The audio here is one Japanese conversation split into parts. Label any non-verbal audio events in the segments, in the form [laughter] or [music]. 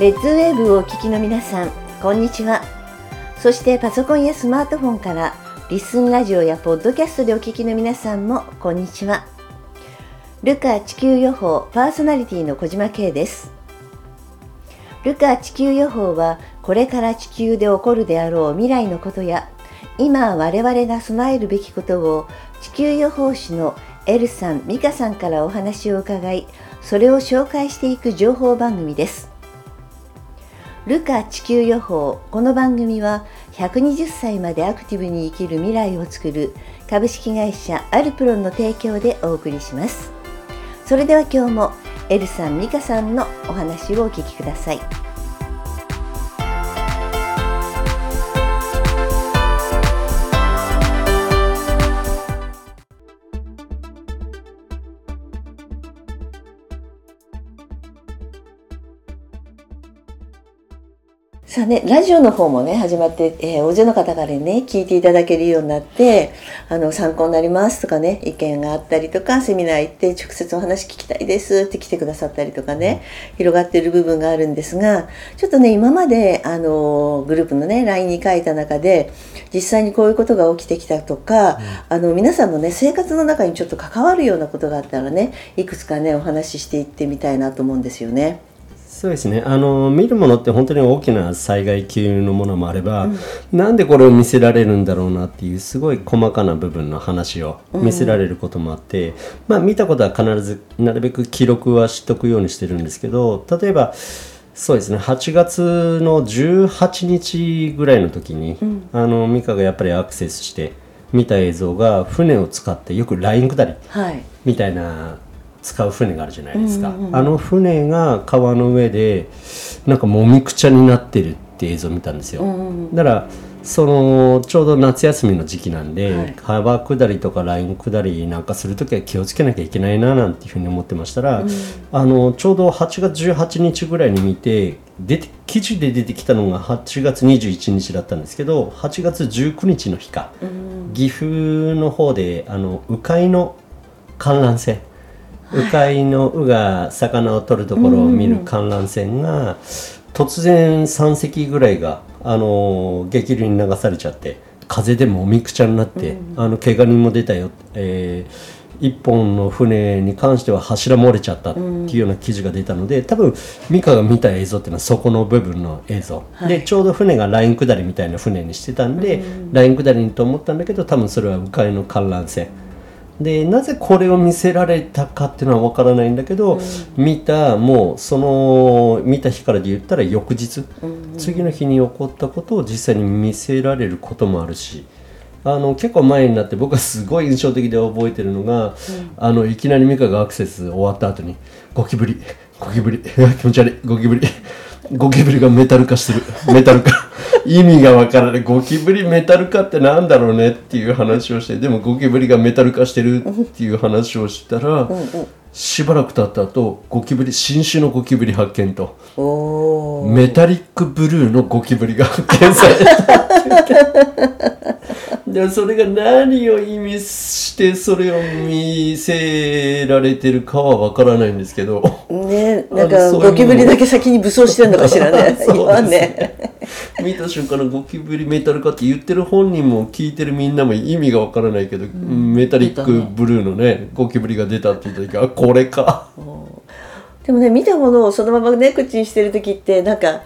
レッズウェーブをお聞きの皆さんこんにちは。そしてパソコンやスマートフォンからリスンラジオやポッドキャストでお聞きの皆さんもこんにちは。ルカ地球予報パーソナリティの小島慶です。ルカ地球予報はこれから地球で起こるであろう未来のことや今我々が備えるべきことを地球予報士のエルさん、ミカさんからお話を伺いそれを紹介していく情報番組です。ルカ地球予報この番組は120歳までアクティブに生きる未来をつくる株式会社アルプロンの提供でお送りしますそれでは今日もエルさん、美香さんのお話をお聞きください。ね、ラジオの方もね、始まって、えー、大勢の方からね、聞いていただけるようになって、あの、参考になりますとかね、意見があったりとか、セミナー行って直接お話聞きたいですって来てくださったりとかね、広がってる部分があるんですが、ちょっとね、今まで、あの、グループのね、LINE に書いた中で、実際にこういうことが起きてきたとか、うん、あの、皆さんのね、生活の中にちょっと関わるようなことがあったらね、いくつかね、お話ししていってみたいなと思うんですよね。そうですね。あの見るものって本当に大きな災害級のものもあれば、うん、なんでこれを見せられるんだろうなっていうすごい細かな部分の話を見せられることもあって、うん、まあ見たことは必ずなるべく記録はしとくようにしてるんですけど例えばそうですね8月の18日ぐらいの時に、うん、あの美香がやっぱりアクセスして見た映像が船を使ってよくライン下りみたいな使う船があるじゃないですか、うんうんうん、あの船が川の上でなんかもみくちゃになってるって映像を見たんですよ、うんうん、だからそのちょうど夏休みの時期なんで、はい、川下りとかライン下りなんかする時は気をつけなきゃいけないななんていうふうに思ってましたら、うん、あのちょうど8月18日ぐらいに見て出て記事で出てきたのが8月21日だったんですけど8月19日の日か、うん、岐阜の方であの鵜飼の観覧船鵜飼の鵜が魚を取るところを見る観覧船が突然3隻ぐらいがあの激流に流されちゃって風でもみくちゃになって、あの怪我人も出たよ、えー、一本の船に関しては柱漏れちゃったっていうような記事が出たので多分美香が見た映像っていうのはそこの部分の映像、はい、でちょうど船がライン下りみたいな船にしてたんで、ライン下りにと思ったんだけど多分それは鵜飼の観覧船。でなぜこれを見せられたかっていうのは分からないんだけど、うん、見たもうその見た日からで言ったら翌日、うんうん、次の日に起こったことを実際に見せられることもあるしあの結構前になって僕はすごい印象的で覚えてるのが、うん、あのいきなり美香がアクセス終わった後にゴキブリゴキブリ [laughs] 気持ち悪いゴキブリゴキブリがメタル化してる。メタル化。[laughs] 意味がわからない。ゴキブリメタル化ってなんだろうねっていう話をしてでもゴキブリがメタル化してるっていう話をしたら、しばらく経った後ゴキブリ新種のゴキブリ発見と。メタリックブルーのゴキブリが発見された [laughs] でそれが何を意味してそれを見せられてるかは分からないんですけど。ねなんかゴキブリだけ先に武装してるのかしらね。[laughs] 今ね。見た瞬間のゴキブリメタルかって言ってる本人も聞いてるみんなも意味が分からないけど、うん、メタリックブルーのねゴキブリが出たって言った時あこれか。でもね見たものをそのままね口にしてる時ってなんか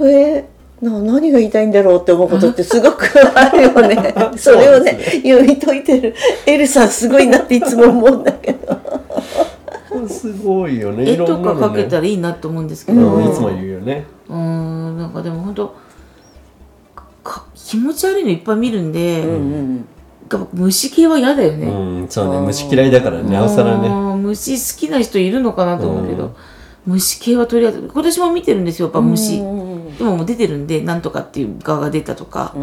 へえな何が言いたいんだろうって思うことってすごく [laughs] あるよね。それをねね読み解いてる。エルさんすごいなっていつも思うんだけど。すごいよね。絵とか描けたらいいなと思うんですけど、うん、いつも言うよね。うんなんかでも本当気持ち悪いのいっぱい見るんで、うんうん虫系は嫌だよね、うん、そうね。虫嫌いだからね。なおさらね。虫好きな人いるのかなと思うけど、虫系はとりあえず今年も見てるんですよやっぱ虫、でももう出てるんでなんとかっていう側が出たとか、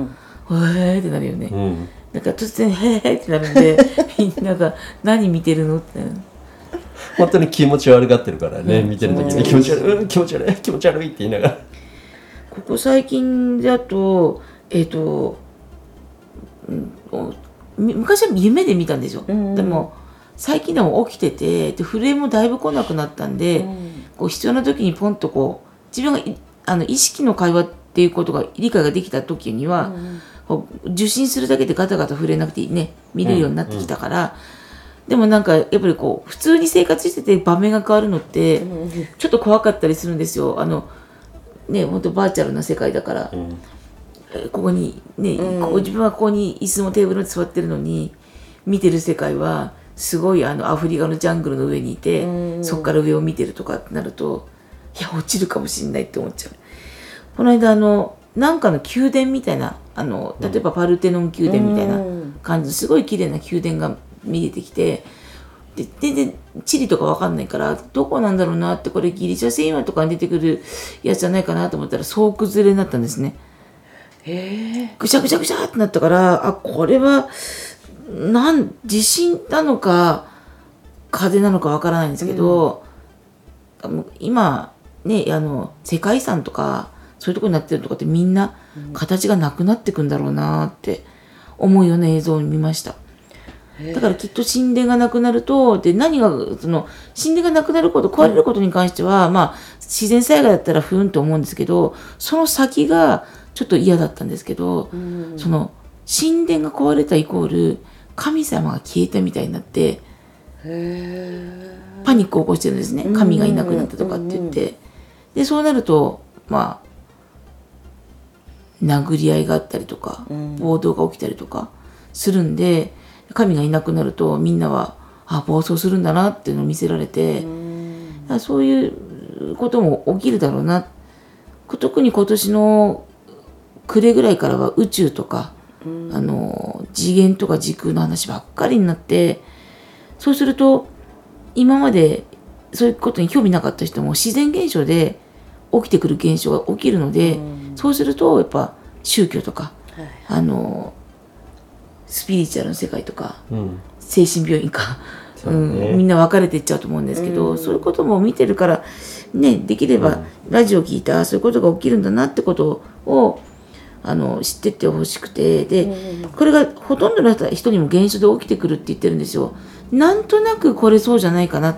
うん、へえってなるよね、うん、なんか突然「へえ」ってなるんで [laughs] みんなが「何見てるの?」って本当に気持ち悪がってるからね、うん、見てる時に。気持ち悪い、うん、気持ち悪い。気持ち悪いって言いながら。ここ最近だとえっ、ー、と、うん、昔は夢で見たんですよ、うん、でも最近でも起きててで震えもだいぶ来なくなったんで、こう必要な時にポンとこう自分があの意識の会話っていうことが理解ができた時には、こう受信するだけでガタガタ触れなくていいね見れるようになってきたから、でもなんかやっぱりこう普通に生活してて場面が変わるのってちょっと怖かったりするんですよ。あのね本当バーチャルな世界だから、ここにね、ここ自分はここに椅子もテーブルに座ってるのに見てる世界はすごいあのアフリカのジャングルの上にいて、そこから上を見てるとかってなるといや落ちるかもしんないって思っちゃう。この間あのなんかの宮殿みたいなあの例えばパルテノン宮殿みたいな感じのすごい綺麗な宮殿が見えてきてで全然地理とか分かんないからどこなんだろうなってこれギリシャ神話とかに出てくるやつじゃないかなと思ったら総崩れになったんですね。へぐしゃぐしゃぐしゃってなったからあこれはなん地震なのか風なのか分からないんですけど、うん、今ねあの世界遺産とかそういうとこになってるとかってみんな形がなくなってくんだろうなって思うような映像を見ました。だからきっと神殿がなくなると、で、何が、その、神殿がなくなること、壊れることに関しては、まあ、自然災害だったらふーんと思うんですけど、その先がちょっと嫌だったんですけど、その、神殿が壊れたイコール、神様が消えたみたいになって、パニックを起こしてるんですね。神がいなくなったとかって言って。で、そうなると、まあ、殴り合いがあったりとか、暴動が起きたりとかするんで、神がいなくなるとみんなは、あ、暴走するんだなっていうのを見せられて、そういうことも起きるだろうな。特に今年の暮れぐらいからは宇宙とか、あの、次元とか時空の話ばっかりになって、そうすると、今までそういうことに興味なかった人も自然現象で起きてくる現象が起きるので、そうするとやっぱ宗教とか、はい、あのスピリチュアルの世界とか、うん、精神病院か、うん、みんな分かれていっちゃうと思うんですけど、うん、そういうことも見てるからねできればラジオ聞いたそういうことが起きるんだなってことをあの知ってってほしくてでこれがほとんどの人にも現象で起きてくるって言ってるんですよ。なんとなくこれそうじゃないかな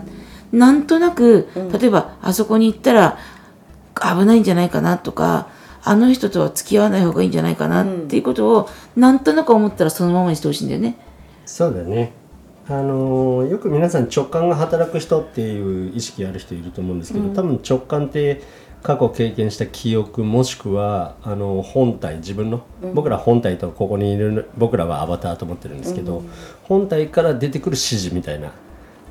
なんとなく例えばあそこに行ったら危ないんじゃないかなとかあの人とは付き合わない方がいいんじゃないかなっていうことを、なんとなく思ったらそのままにしてほしいんだよね。そうだね。あのよく皆さん直感が働く人っていう意識ある人いると思うんですけど、うん、多分直感って過去経験した記憶もしくはあの本体自分の、うん、僕ら本体とここにいる僕らはアバターと思ってるんですけど、うん、本体から出てくる指示みたいな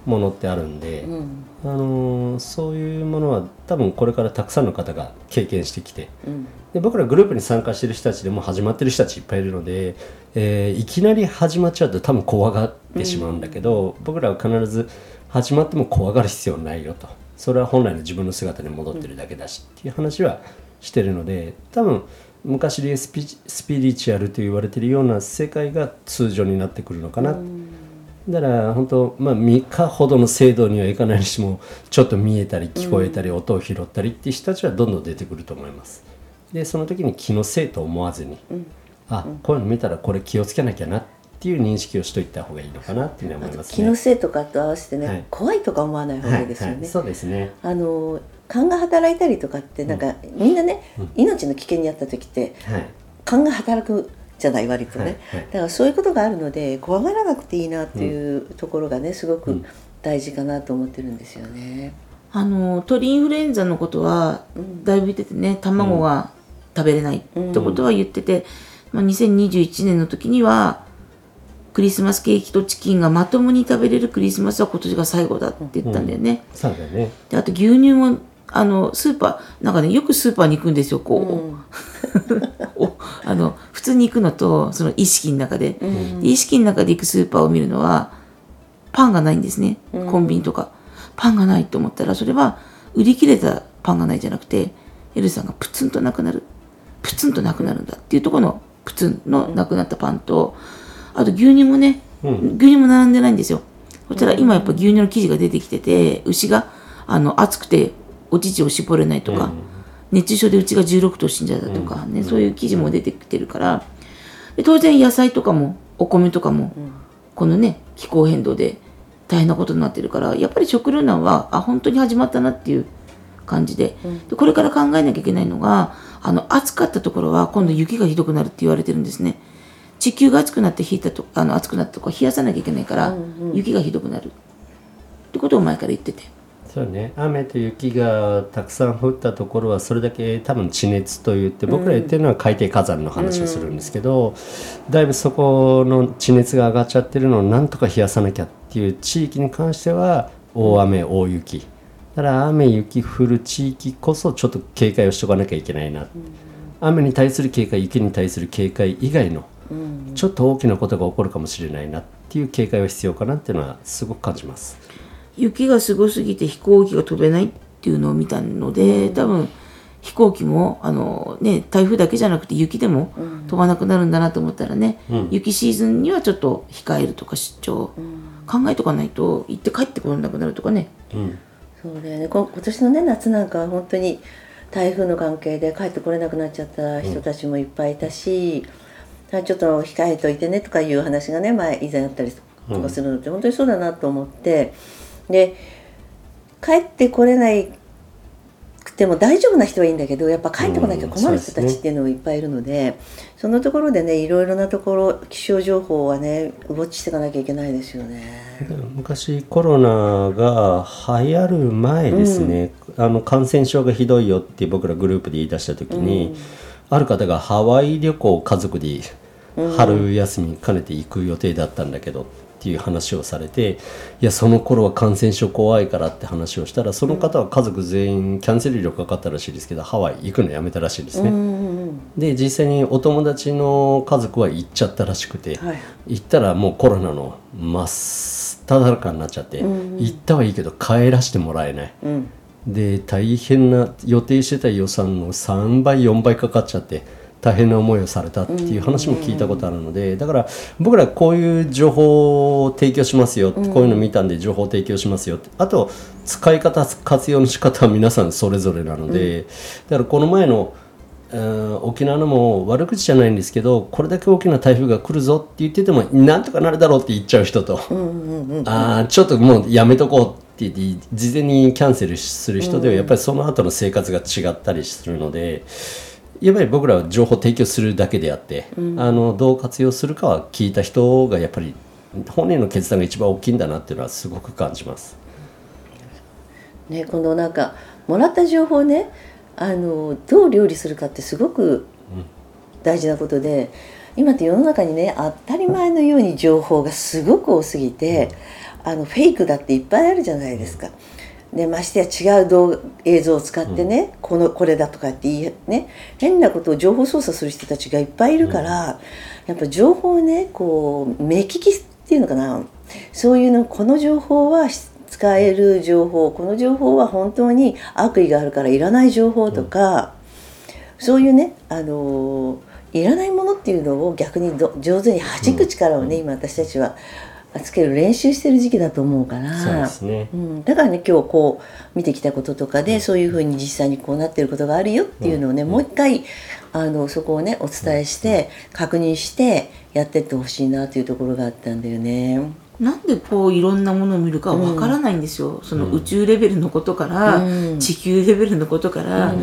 ものってあるんで、うん、あのー、そういうものは多分これからたくさんの方が経験してきて、うん、で僕らグループに参加してる人たちでも始まってる人たちいっぱいいるので、えー、いきなり始まっちゃうと多分怖がってしまうんだけど、うん、僕らは必ず始まっても怖がる必要ないよと。それは本来の自分の姿に戻ってるだけだしっていう話はしてるので多分昔でスピリチュアルと言われてるような世界が通常になってくるのかな、うんだから本当まあ3日ほどの精度にはいかないにしてもちょっと見えたり聞こえたり、音を拾ったりっていう人たちはどんどん出てくると思います。でその時に気のせいと思わずに、うん、あこういうの見たらこれ気をつけなきゃなっていう認識をしといた方がいいのかなっていうふうに思います、ね、気のせいとかと合わせてね、はい、怖いとか思わない方がいいですよね、はいはい、そうですね。あの勘が働いたりとかってなんか、うん、みんなね、うん、命の危険にあった時って、勘が働くじゃない割とね、はいはい、だからそういうことがあるので怖がらなくていいなっていうところがねすごく大事かなと思ってるんですよね。あの鳥インフルエンザのことはだいぶ言っててね卵が食べれないってことは言ってて、まあ、2021年の時にはクリスマスケーキとチキンがまともに食べれるクリスマスは今年が最後だって言ったんだよね。うん、そうだね。であと牛乳もあのスーパーなんかねよくスーパーに行くんですよこう、うん、[laughs] あの普通に行くのとその意識の中で。うん、で意識の中で行くスーパーを見るのはパンがないんですね、コンビニとか。パンがないと思ったらそれは売り切れたパンがないじゃなくてエルさんがプツンとなくなる。プツンとなくなるんだっていうところのプツンのなくなったパンとあと牛乳もね、牛乳も並んでないんですよ。そしたら今やっぱ牛乳の生地が出てきてて牛があの熱くてお乳を絞れないとか、熱中症でうちが16頭死んじゃったとかね、そういう記事も出てきてるからで当然野菜とかもお米とかも、このね気候変動で大変なことになってるからやっぱり食糧難はあ本当に始まったなっていう感じででこれから考えなきゃいけないのがあの暑かったところは今度雪がひどくなるって言われてるんですね。地球が暑くなって冷えたとあの暑くなったとこ冷やさなきゃいけないから、雪がひどくなる。ってことを前から言ってて。そうね。雨と雪がたくさん降ったところはそれだけ多分地熱といって僕ら言ってるのは海底火山の話をするんですけど、うん、だいぶそこの地熱が上がっちゃってるのをなんとか冷やさなきゃっていう地域に関しては大雨大雪。だから雨雪降る地域こそちょっと警戒をしておかなきゃいけないな、うん、雨に対する警戒雪に対する警戒以外のちょっと大きなことが起こるかもしれないなっていう警戒は必要かなっていうのはすごく感じます。雪がすごすぎて飛行機が飛べないっていうのを見たので、多分飛行機もあの、ね、台風だけじゃなくて雪でも飛ばなくなるんだなと思ったらね、うん、雪シーズンにはちょっと控えるとか出張、うん、考えとかないと行って帰ってこれなくなるとかね。うん、そうだよね。今年のね夏なんかは本当に台風の関係で帰ってこれなくなっちゃった人たちもいっぱいいたし、ちょっと控えといてねとかいう話がね前以前あったりとかするのって、本当にそうだなと思って。で帰ってこれないくても大丈夫な人はいいんだけどやっぱ帰ってこないと困る人たちっていうのもいっぱいいるのでうんそでね、そのところでねいろいろなところ気象情報はねウォッチしていかなきゃいけないですよね。昔コロナが流行る前ですね、うん、あの感染症がひどいよって僕らグループで言い出した時に、うん、ある方がハワイ旅行家族で春休み兼ねて行く予定だったんだけどっていう話をされていやその頃は感染症怖いからって話をしたらその方は家族全員キャンセル料かかったらしいですけどハワイ行くのやめたらしいですね。で実際にお友達の家族は行っちゃったらしくて、はい、行ったらもうコロナの真っただ中になっちゃって、行ったはいいけど帰らせてもらえない。うんで大変な予定してた予算の3倍4倍かかっちゃって大変な思いをされたっていう話も聞いたことあるのでだから僕らこういう情報を提供しますよ、こういうの見たんで情報を提供しますよあと使い方活用の仕方は皆さんそれぞれなので、だからこの前の沖縄のも悪口じゃないんですけどこれだけ大きな台風が来るぞって言っててもなんとかなるだろうって言っちゃう人と、あちょっともうやめとこうって言って事前にキャンセルする人ではやっぱりその後の生活が違ったりするので。やっぱり僕らは情報提供するだけであって、うん、あのどう活用するかは聞いた人がやっぱり本人の決断が一番大きいんだなっていうのはすごく感じます。ね、このなんかもらった情報ねあのどう料理するかってすごく大事なことで、うん、今って世の中にね当たり前のように情報がすごく多すぎて、うん、あのフェイクだっていっぱいあるじゃないですか。うんでましてや違う動映像を使ってね、うん、このこれだとかって言いね。変なことを情報操作する人たちがいっぱいいるから、うん、やっぱ情報をねこう目利きっていうのかな。そういうのこの情報は使える情報この情報は本当に悪意があるからいらない情報とか、うん、そういうねあのいらないものっていうのを逆に上手に弾く力をね、今私たちはつける練習してる時期だと思うから。そうですね、うん、だからね今日こう見てきたこととかで、そういうふうに実際にこうなってることがあるよっていうのをね、もう一回あのそこをねお伝えして、確認してやってってほしいなというところがあったんだよね。なんでこういろんなものを見るかわからないんですよ、うん、その宇宙レベルのことから、うん、地球レベルのことから、うん、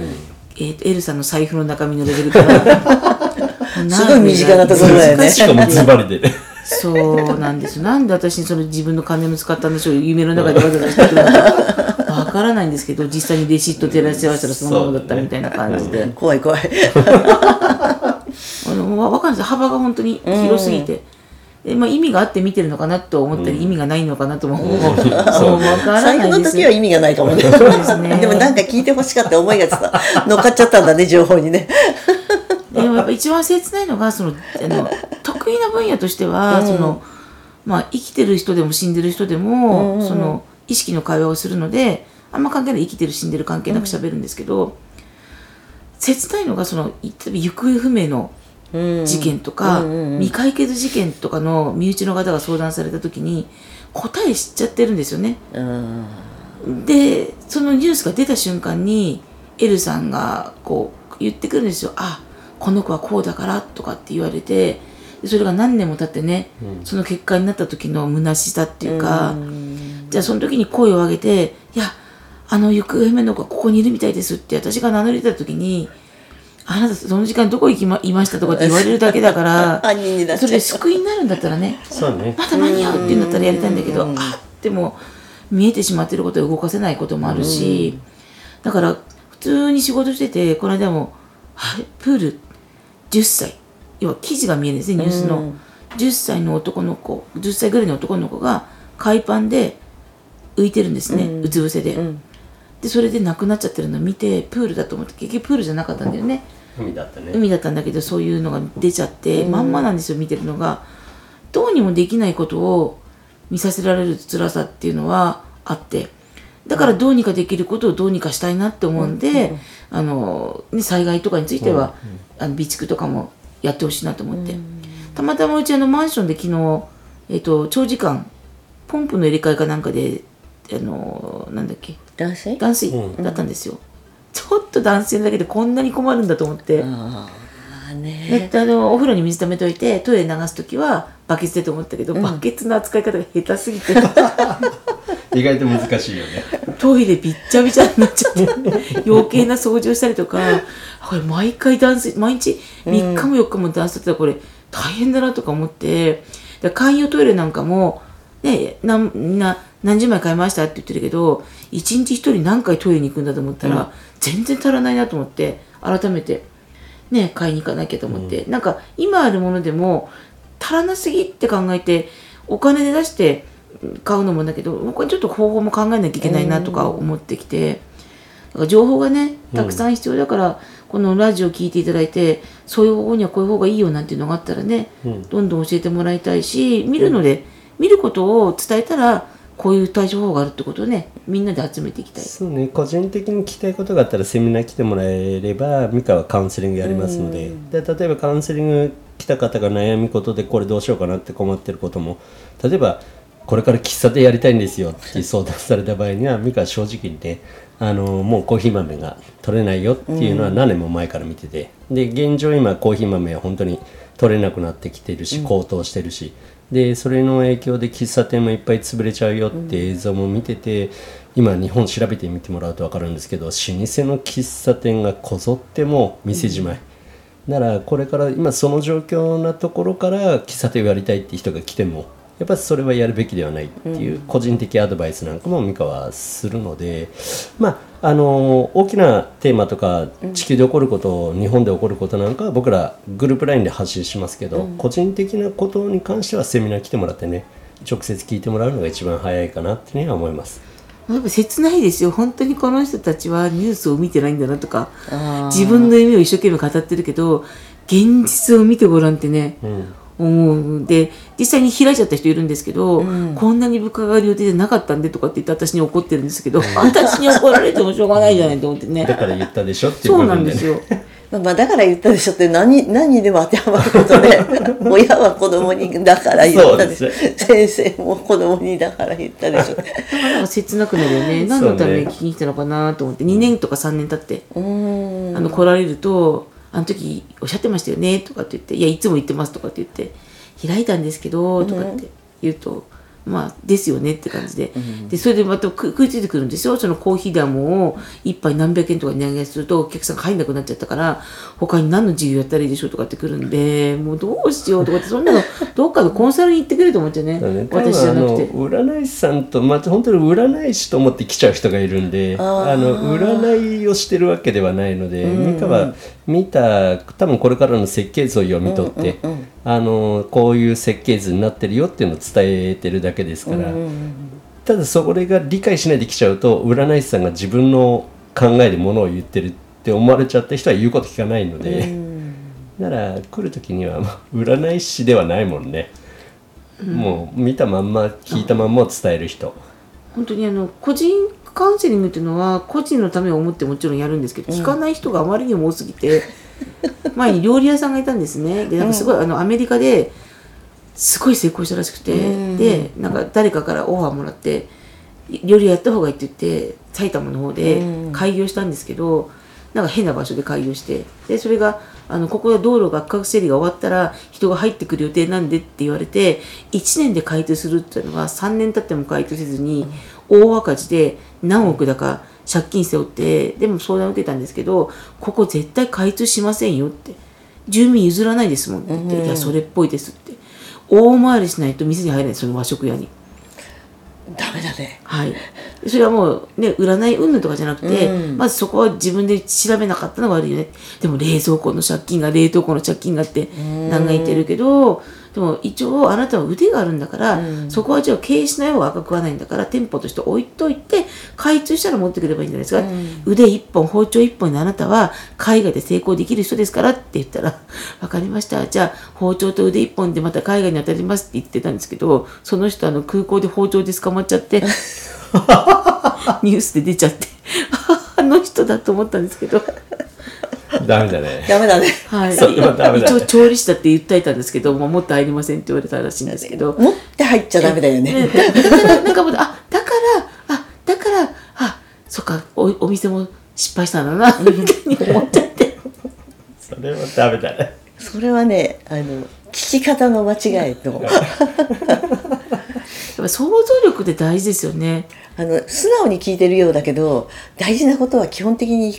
えーと、エルさんの財布の中身のレベルから。[laughs] すごい身近なところだよね。[laughs] しかもズバリでそうなんですなんで私にその自分の金も使ったんでしょう。夢の中でわざわざしてくるのか。わからないんですけど実際にレシート照らし合わせたらそのままだったみたいな感じで、怖い怖い。[laughs] あのわかんないです。幅が本当に広すぎて、でまあ、意味があって見てるのかなと思ったり、うん、意味がないのかなとも思う、そう。分からない最後の時は意味がないかもね。そうですねでもなんか聞いてほしかった思いがさ乗っかっちゃったんだね情報にねでもやっぱ一番切ないのがそのあの得意な分野としては、うん、そのまあ、生きてる人でも死んでる人でも、うんうん、その意識の会話をするのであんま関係ない生きてる死んでる関係なく喋るんですけど、うん、切ないのがその行方不明の事件とか、うんうんうん、未解決事件とかの身内の方が相談された時に答え知っちゃってるんですよね。でそのニュースが出た瞬間にエルさんがこう言ってくるんですよ。あこの子はこうだからとかって言われてそれが何年も経ってね、うん、その結果になった時の虚しさっていうか、うん、じゃあその時に声を上げていやあの行方不明の子がここにいるみたいですって私が名乗り出た時にあなたその時間どこ行きまいましたとかって言われるだけだから [laughs] そうれで救いになるんだったらねね。まだ間に合うっていうんだったらやりたいんだけど、あでも見えてしまってることを動かせないこともあるし、だから普通に仕事しててこの間もはいプール？10歳。要は記事が見えるんですねニュースの、10歳の男の子10歳ぐらいの男の子が海パンで浮いてるんですね、うつ伏せで、でそれで亡くなっちゃってるの。を見てプールだと思って結局プールじゃなかったんだよね、海だったね。海だったんだけどそういうのが出ちゃって、まんまなんですよ見てるのが。どうにもできないことを見させられる辛さっていうのはあってだからどうにかできることをどうにかしたいなって思うんで、あのね、災害とかについては、あの備蓄とかもやってほしいなと思って、たまたまうちあのマンションで昨日、えっと長時間ポンプの入れ替えかなんかであのなんだっけ男性断水だったんですよ、ちょっと断水だけでこんなに困るんだと思って。ね。あのお風呂に水溜めといてトイレ流す時はバケツでと思ったけど、バケツの扱い方が下手すぎて [laughs] 意外と難しいよね。トイレびっちゃびちゃになっちゃって余計な掃除をしたりとかこれ毎回断水毎日3日も4日も断水だったらこれ大変だなとか思ってで簡易トイレなんかもねなな何十枚買いましたって言ってるけど一日一人何回トイレに行くんだと思ったら、全然足らないなと思って改めてね買いに行かなきゃと思って、なんか今あるものでも足らなすぎって考えてお金で出して買うのもだけどこれちょっと方法も考えなきゃいけないなとか思ってきて、だから情報がねたくさん必要だから、このラジオを聞いていただいてそういう方法にはこういう方がいいよなんていうのがあったらね、どんどん教えてもらいたいし見るので、見ることを伝えたらこういう対処法があるってことをねみんなで集めていきたい。そうね。個人的に聞きたいことがあったらセミナー来てもらえればミカはカウンセリングやりますので,、で例えばカウンセリング来た方が悩み事でこれどうしようかなって困ってることも例えばこれから喫茶店やりたいんですよって相談された場合にはミカは正直にねあのもうコーヒー豆が取れないよっていうのは何年も前から見てて。で現状今コーヒー豆は本当に取れなくなってきてるし高騰してるし、でそれの影響で喫茶店もいっぱい潰れちゃうよって映像も見てて、今日本調べてみてもらうと分かるんですけど老舗の喫茶店がこぞっても店じまい、ならこれから今その状況なところから喫茶店をやりたいって人が来てもやっぱりそれはやるべきではないっていう個人的アドバイスなんかも美香はするので、まああの大きなテーマとか地球で起こること日本で起こることなんかは僕らグループ LINE で発信しますけど、個人的なことに関してはセミナー来てもらってね直接聞いてもらうのが一番早いかなっていうのは思います。やっぱ切ないですよ。本当にこの人たちはニュースを見てないんだなとか自分の夢を一生懸命語ってるけど現実を見てごらんってね、思うで実際に開いちゃった人いるんですけど、こんなに物価が上がる予定じゃなかったんでとかって言って私に怒ってるんですけど [laughs] 私に怒られてもしょうがないじゃないと思ってだねから言ったでしょっていうそう。なんですよ。[laughs] まあまあだから言ったでしょって何何にでも当てはまることで [laughs] 親は子供にだから言ったでしょ。そうで先生も子供にだから言ったでしょ。なんか切なくなるよね。何のために聞きに来たのかなと思って。2年とか3年経って、うーん。あの来られると「あの時おっしゃってましたよね」とかって言って「いやいつも言ってます」とかって言って「開いたんですけど」とかって言うと「まあですよね」って感じで、でそれでまたく食いついてくるんですよ。そのコーヒーダムを一杯何百円とか値上げするとお客さんが入んなくなっちゃったから他に何の事業やったらいいでしょうとかってくるんでもうどうしようとかってそんなの [laughs] どっかのコンサルに行ってくれと思ってね。だね、私じゃなくて。あの占い師さんと、まあ、本当に占い師と思って来ちゃう人がいるんであの占いをしてるわけではないので美香は見た多分これからの設計図を読み取って、あのこういう設計図になってるよっていうのを伝えてるだけですから、ただそれが理解しないで来ちゃうと占い師さんが自分の考えでものを言ってるって思われちゃった人は言うこと聞かないので。なら来る時にはまあ占い師ではないもんね、もう見たまんま聞いたまんまを伝える人。本当にあの個人カウンセリングっていうのは個人のためを思ってもちろんやるんですけど、聞かない人があまりにも多すぎて [laughs] 前に料理屋さんがいたんですね。でなんかすごい、あのアメリカですごい成功したらしくて、でなんか誰かからオファーもらって料理屋やった方がいいって言って埼玉の方で開業したんですけど、なんか変な場所で開業してでそれがあのここで道路が区画整理が終わったら人が入ってくる予定なんでって言われて1年で開通するっていうのが3年経っても開通せずに大赤字で何億だか借金背負ってでも相談を受けたんですけどここ絶対開通しませんよって。住民譲らないですもんって。言って、いやそれっぽいですって。大回りしないと店に入れないその和食屋に。ダメだね。はい。それはもうね占い云々とかじゃなくて、うん。まずそこは自分で調べなかったのが悪いよね。でも冷蔵庫の借金が冷凍庫の借金がって何が言ってるけどでも一応あなたは腕があるんだから、そこはじゃあ経営しない方が赤くはないんだから店舗として置いといて開通したら持ってくればいいんじゃないですか、腕一本包丁一本であなたは海外で成功できる人ですからって言ったら [laughs] 分かりました。じゃあ包丁と腕一本でまた海外に渡りますって言ってたんですけどその人あの空港で包丁で捕まっちゃって [laughs] ニュースで出ちゃって [laughs] あの人だと思ったんですけど。[laughs] ダメだね。ダメだね。はい、それはダメだ一応調理師だって訴えたんですけど、もっと入りませんって言われたらしいんですけど、持って入っちゃダメだよねねだだからなんかもうあだからあだからあそっかおお店も失敗したんだなみたいに思っちゃってそれはダメだねそれはねあの聞き方の間違いのやっぱ想像力って大事ですよねあの素直に聞いてるようだけど大事なことは基本的に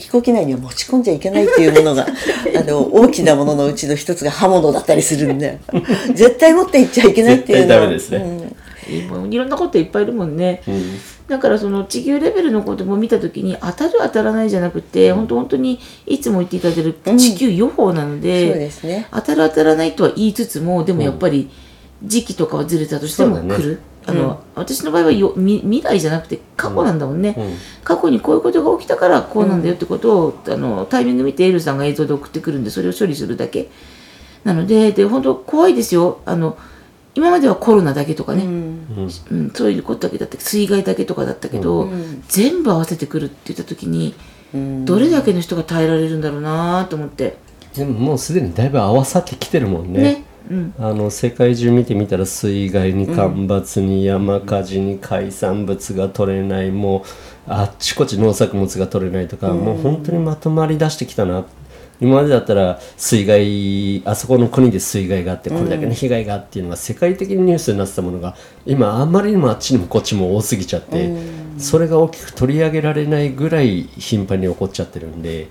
飛行機内には持ち込んじゃいけないっていうものが [laughs] あの大きなもののうちの一つが刃物だったりするんで [laughs] 絶対持っていっちゃいけないっていうの絶対ダメですね。うん。いろんなこといっぱいいるもんね、うん。だからその地球レベルのことも見た時に当たる当たらないじゃなくて、本当本当にいつも言っていただいてる地球予報なので、そうですね。当たる当たらないとは言いつつもでもやっぱり時期とかはずれたとしても来る、あの私の場合はよみ未来じゃなくて過去なんだもんね、うん。過去にこういうことが起きたからこうなんだよってことを、あのタイミング見てエルさんが映像で送ってくるんでそれを処理するだけ。なのでで本当怖いですよ。あの今まではコロナだけとかね、うん。そういうことだけだった水害だけとかだったけど、全部合わせてくるって言った時に、どれだけの人が耐えられるんだろうなと思って。でももうすでにだいぶ合わさってきてるもんね。ねうん。あの世界中見てみたら水害に干ばつに山火事に海産物が取れないもうあっちこっち農作物が取れないとか、もう本当にまとまり出してきたな。今までだったら水害あそこの国で水害があってこれだけの被害がっていうのが世界的にニュースになってたものが今あまりにもあっちにもこっちも多すぎちゃって、それが大きく取り上げられないぐらい頻繁に起こっちゃってるんで、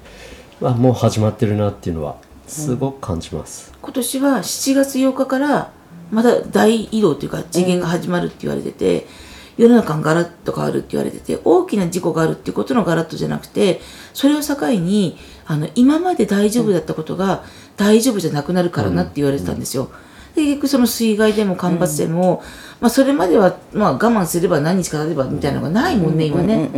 まあ、もう始まってるなっていうのはすごく感じます。今年は7月8日からまた大移動というか次元が始まるって言われてて、世の中がガラッと変わるって言われてて大きな事故があるっていうことのガラッとじゃなくてそれを境にあの今まで大丈夫だったことが大丈夫じゃなくなるからなって言われてたんですよ。で結局その水害でも干ばつでも、まあ、それまでは、まあ、我慢すれば何日か経てばみたいなのがないもんね、今ね。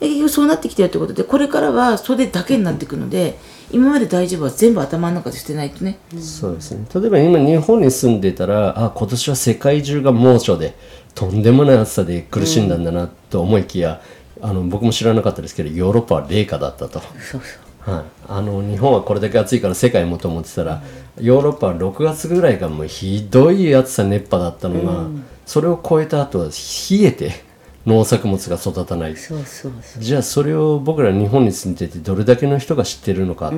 で結局そうなってきてるってことでこれからはそれだけになっていくので今まで大丈夫は全部頭の中で捨てないとね。そうですね。例えば今日本に住んでたらあ今年は世界中が猛暑でとんでもない暑さで苦しんだんだなと思いきや、あの僕も知らなかったですけどヨーロッパは冷夏だったと、そうそう。はい、あの日本はこれだけ暑いから世界もと思ってたら、ヨーロッパは6月ぐらいがもうひどい暑さ熱波だったのが、それを超えた後は冷えて農作物が育たない。そうそうそう。じゃあそれを僕ら日本に住んでてどれだけの人が知ってるのか、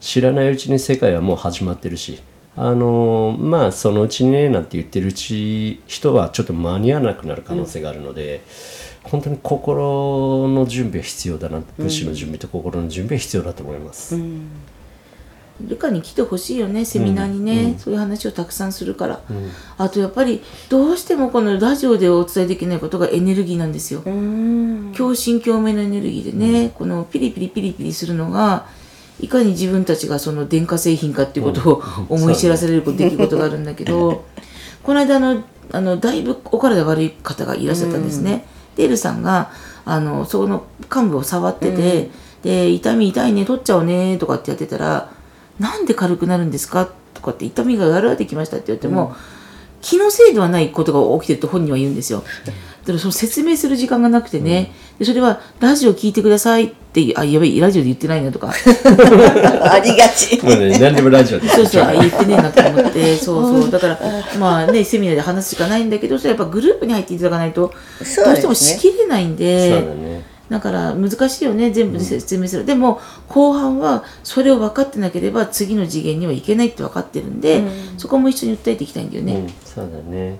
知らないうちに世界はもう始まってるし。あのーまあそのうちにねなんて言ってるうち人はちょっと間に合わなくなる可能性があるので、本当に心の準備は必要だな。物資の準備と心の準備は必要だと思います、ルカに来てほしいよねセミナーにね、そういう話をたくさんするから、あとやっぱりどうしてもこのラジオでお伝えできないことがエネルギーなんですよ、共振共鳴のエネルギーでね、このピリピリピリピリするのがいかに自分たちがその電化製品かっていうことを思い知らされる出来事があるんだけど、この間あのあのだいぶお体悪い方がいらっしゃったんですね。でエルさんがあのそこの幹部を触ってて、で痛み痛いね取っちゃおうねとかってやってたらなんで軽くなるんですかとかって痛みが和らいできましたって言っても、気のせいではないことが起きてると本人は言うんですよ。だからその説明する時間がなくてね、でそれはラジオ聞いてくださいってあやべえラジオで言ってないなとか。[laughs] ありがち。何でもラジオでそうそうあ言ってねえなと思って。[laughs] そうそう。だからまあねセミナーで話すしかないんだけどそれやっぱグループに入っていただかないとそうどうしてもしきれないんで。そうだねだから難しいよね全部で説明する、でも後半はそれを分かってなければ次の次元にはいけないって分かってるんで、そこも一緒に訴えていきたいんだよね、うん、そうだね。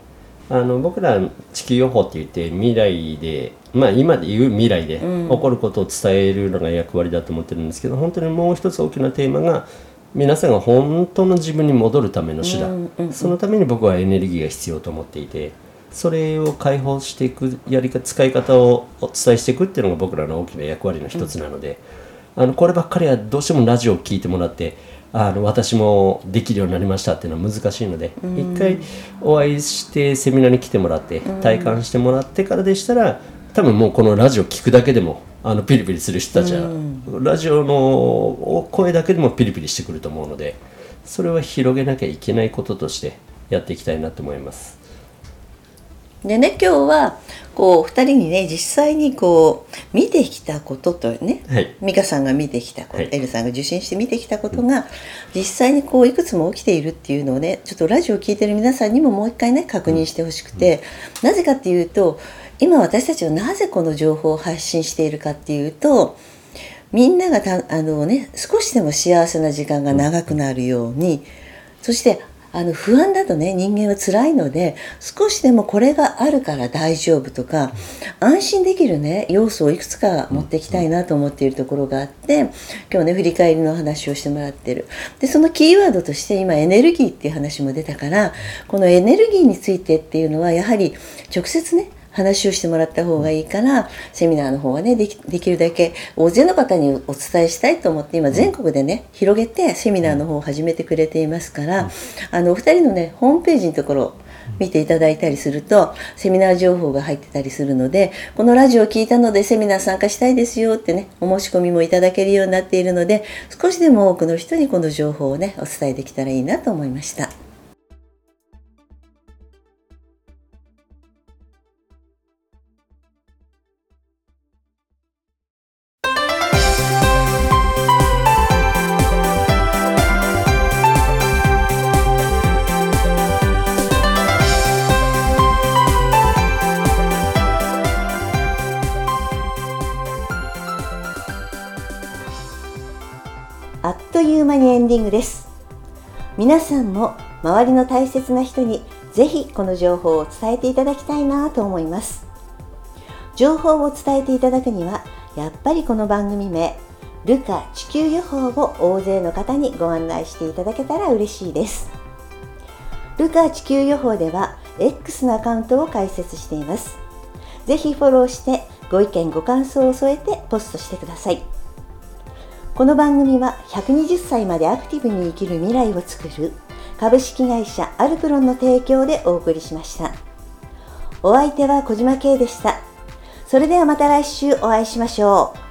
あの僕ら地球予報って言って未来でまあ今で言う未来で起こることを伝えるのが役割だと思ってるんですけど、本当にもう一つ大きなテーマが皆さんが本当の自分に戻るための手段、そのために僕はエネルギーが必要と思っていてそれを解放していくやり方使い方をお伝えしていくっていうのが僕らの大きな役割の一つなので、あのこればっかりはどうしてもラジオを聞いてもらってあの私もできるようになりましたっていうのは難しいので、うん、一回お会いしてセミナーに来てもらって体感してもらってからでしたら多分もうこのラジオ聞くだけでもあのピリピリする人たちは、うん、ラジオの声だけでもピリピリしてくると思うのでそれは広げなきゃいけないこととしてやっていきたいなと思います。でね今日はこう2人にね実際にこう見てきたこととね、はい、美香さんが見てきたこと、はい、エルさんが受診して見てきたことが、うん、実際にこういくつも起きているっていうのをねちょっとラジオを聴いてる皆さんにももう一回ね確認してほしくて、うん、なぜかっていうと今私たちはなぜこの情報を発信しているかっていうとみんながたあのね少しでも幸せな時間が長くなるようにそしてあの不安だとね人間は辛いので少しでもこれがあるから大丈夫とか安心できるね要素をいくつか持っていきたいなと思っているところがあって今日ね振り返りの話をしてもらってる。でそのキーワードとして今エネルギーっていう話も出たからこのエネルギーについてっていうのはやはり直接ね話をしてもらった方がいいからセミナーの方はねできできるだけ大勢の方にお伝えしたいと思って今全国でね広げてセミナーの方を始めてくれていますからあのお二人のねホームページのところ見ていただいたりするとセミナー情報が入ってたりするのでこのラジオを聞いたのでセミナー参加したいですよってねお申し込みもいただけるようになっているので少しでも多くの人にこの情報をねお伝えできたらいいなと思いました。皆さんも周りの大切な人にぜひこの情報を伝えていただきたいなと思います。情報を伝えていただくにはやっぱりこの番組名ルカ地球予報を大勢の方にご案内していただけたら嬉しいです。ルカ地球予報では X のアカウントを開設しています。ぜひフォローしてご意見ご感想を添えてポストしてください。この番組は120歳までアクティブに生きる未来を作る株式会社アルプロンの提供でお送りしました。お相手は小島慶でした。それではまた来週お会いしましょう。